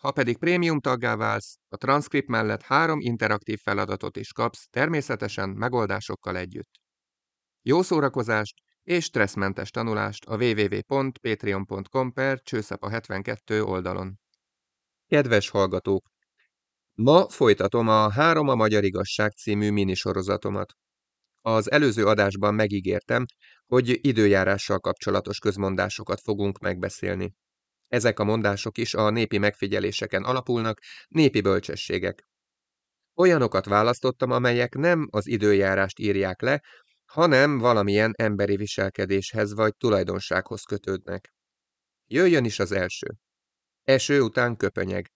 Ha pedig prémium taggá válsz, a transzkript mellett három interaktív feladatot is kapsz, természetesen megoldásokkal együtt. Jó szórakozást és stresszmentes tanulást a www.patreon.com per csőszapa 72 oldalon. Kedves hallgatók! Ma folytatom a Három a Magyar Igazság című minisorozatomat. Az előző adásban megígértem, hogy időjárással kapcsolatos közmondásokat fogunk megbeszélni. Ezek a mondások is a népi megfigyeléseken alapulnak, népi bölcsességek. Olyanokat választottam, amelyek nem az időjárást írják le, hanem valamilyen emberi viselkedéshez vagy tulajdonsághoz kötődnek. Jöjjön is az első. Eső után köpönyeg.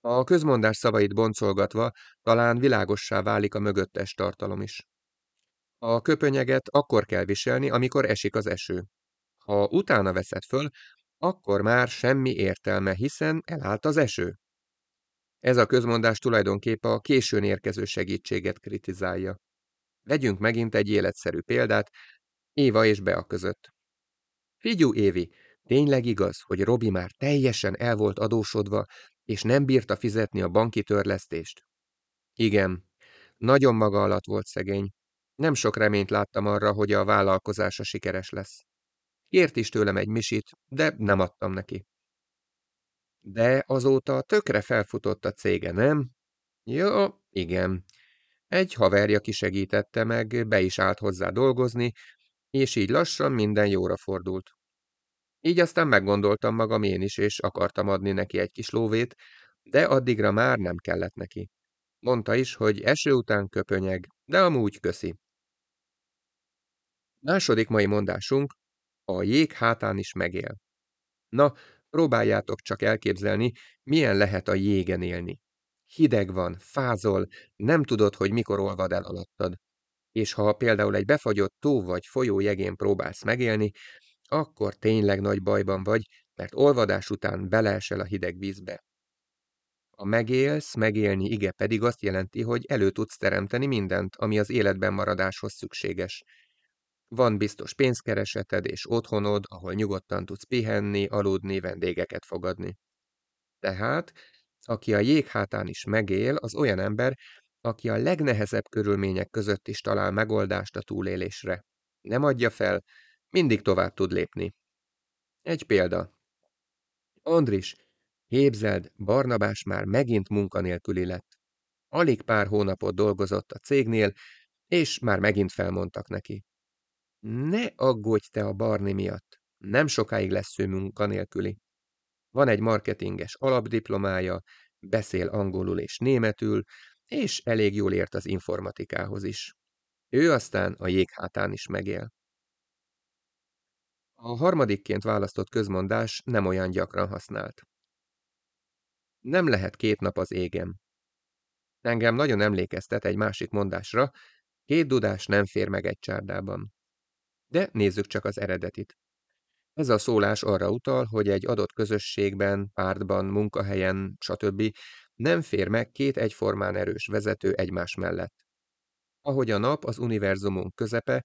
A közmondás szavait boncolgatva talán világossá válik a mögöttes tartalom is. A köpönyeget akkor kell viselni, amikor esik az eső. Ha utána veszed föl, akkor már semmi értelme, hiszen elállt az eső. Ez a közmondás tulajdonképp a későn érkező segítséget kritizálja. Vegyünk megint egy életszerű példát, Éva és Bea között. Figyú, Évi, tényleg igaz, hogy Robi már teljesen el volt adósodva, és nem bírta fizetni a banki törlesztést? Igen, nagyon maga alatt volt szegény. Nem sok reményt láttam arra, hogy a vállalkozása sikeres lesz. Kért is tőlem egy misit, de nem adtam neki. De azóta tökre felfutott a cége, nem? Jó, igen. Egy haverja kisegítette meg, be is állt hozzá dolgozni, és így lassan minden jóra fordult. Így aztán meggondoltam magam én is, és akartam adni neki egy kis lóvét, de addigra már nem kellett neki. Mondta is, hogy eső után köpönyeg, de amúgy köszi. Második mai mondásunk, a jég hátán is megél. Na, próbáljátok csak elképzelni, milyen lehet a jégen élni. Hideg van, fázol, nem tudod, hogy mikor olvad el alattad. És ha például egy befagyott tó vagy folyó jegén próbálsz megélni, akkor tényleg nagy bajban vagy, mert olvadás után beleesel a hideg vízbe. A megélsz, megélni ige pedig azt jelenti, hogy elő tudsz teremteni mindent, ami az életben maradáshoz szükséges. Van biztos pénzkereseted és otthonod, ahol nyugodtan tudsz pihenni, aludni, vendégeket fogadni. Tehát aki a jéghátán is megél, az olyan ember, aki a legnehezebb körülmények között is talál megoldást a túlélésre. Nem adja fel, mindig tovább tud lépni. Egy példa. Andris, képzeld, Barnabás már megint munkanélküli lett. Alig pár hónapot dolgozott a cégnél, és már megint felmondtak neki. Ne aggódj te a Barni miatt, nem sokáig lesz ő munkanélküli. Van egy marketinges alapdiplomája, beszél angolul és németül, és elég jól ért az informatikához is. Ő aztán a jéghátán is megél. A harmadikként választott közmondás nem olyan gyakran használt. Nem lehet két nap az égem. Engem nagyon emlékeztet egy másik mondásra, két dudás nem fér meg egy csárdában. De nézzük csak az eredetit. Ez a szólás arra utal, hogy egy adott közösségben, pártban, munkahelyen, stb. nem fér meg két egyformán erős vezető egymás mellett. Ahogy a nap az univerzumunk közepe,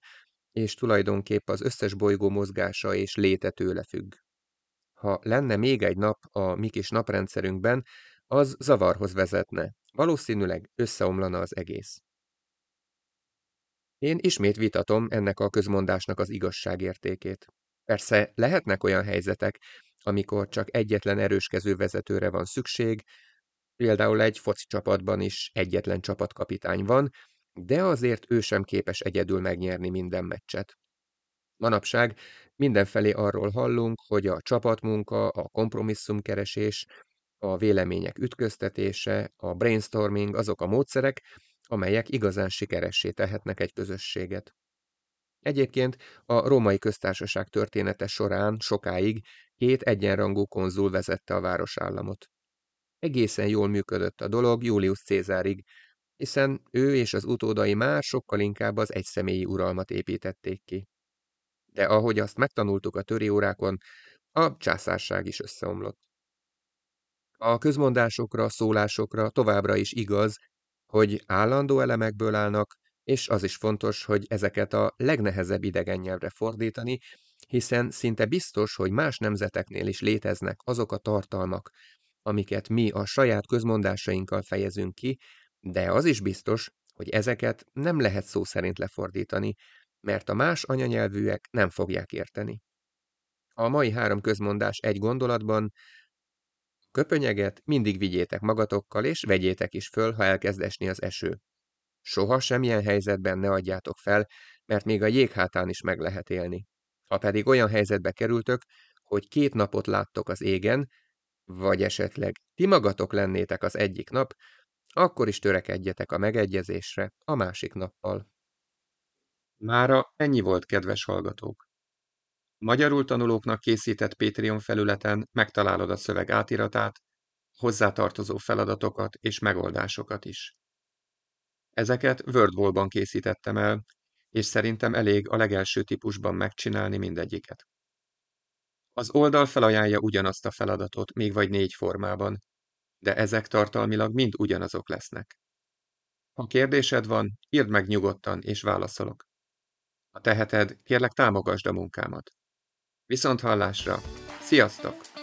és tulajdonképp az összes bolygó mozgása és léte tőle függ. Ha lenne még egy nap a mi kis naprendszerünkben, az zavarhoz vezetne, valószínűleg összeomlana az egész. Én ismét vitatom ennek a közmondásnak az igazságértékét. Persze lehetnek olyan helyzetek, amikor csak egyetlen erőskező vezetőre van szükség, például egy foci csapatban is egyetlen csapatkapitány van, de azért ő sem képes egyedül megnyerni minden meccset. Manapság mindenfelé arról hallunk, hogy a csapatmunka, a kompromisszumkeresés, a vélemények ütköztetése, a brainstorming azok a módszerek, amelyek igazán sikeressé tehetnek egy közösséget. Egyébként a római köztársaság története során sokáig két egyenrangú konzul vezette a városállamot. Egészen jól működött a dolog Julius Cézárig, hiszen ő és az utódai már sokkal inkább az egyszemélyi uralmat építették ki. De ahogy azt megtanultuk a töri órákon, a császárság is összeomlott. A közmondásokra, szólásokra továbbra is igaz, hogy állandó elemekből állnak, és az is fontos, hogy ezeket a legnehezebb idegen nyelvre fordítani, hiszen szinte biztos, hogy más nemzeteknél is léteznek azok a tartalmak, amiket mi a saját közmondásainkkal fejezünk ki, de az is biztos, hogy ezeket nem lehet szó szerint lefordítani, mert a más anyanyelvűek nem fogják érteni. A mai három közmondás egy gondolatban, köpönyeget mindig vigyétek magatokkal, és vegyétek is föl, ha elkezd esni az eső. Soha semmilyen helyzetben ne adjátok fel, mert még a jéghátán is meg lehet élni. Ha pedig olyan helyzetbe kerültök, hogy két napot láttok az égen, vagy esetleg ti magatok lennétek az egyik nap, akkor is törekedjetek a megegyezésre a másik nappal. Mára ennyi volt, kedves hallgatók! Magyarul tanulóknak készített Patreon felületen megtalálod a szöveg átiratát, hozzátartozó feladatokat és megoldásokat is. Ezeket WordWall-ban készítettem el, és szerintem elég a legelső típusban megcsinálni mindegyiket. Az oldal felajánlja ugyanazt a feladatot, még vagy négy formában, de ezek tartalmilag mind ugyanazok lesznek. Ha kérdésed van, írd meg nyugodtan, és válaszolok. Ha teheted, kérlek támogasd a munkámat. Viszont hallásra! Sziasztok!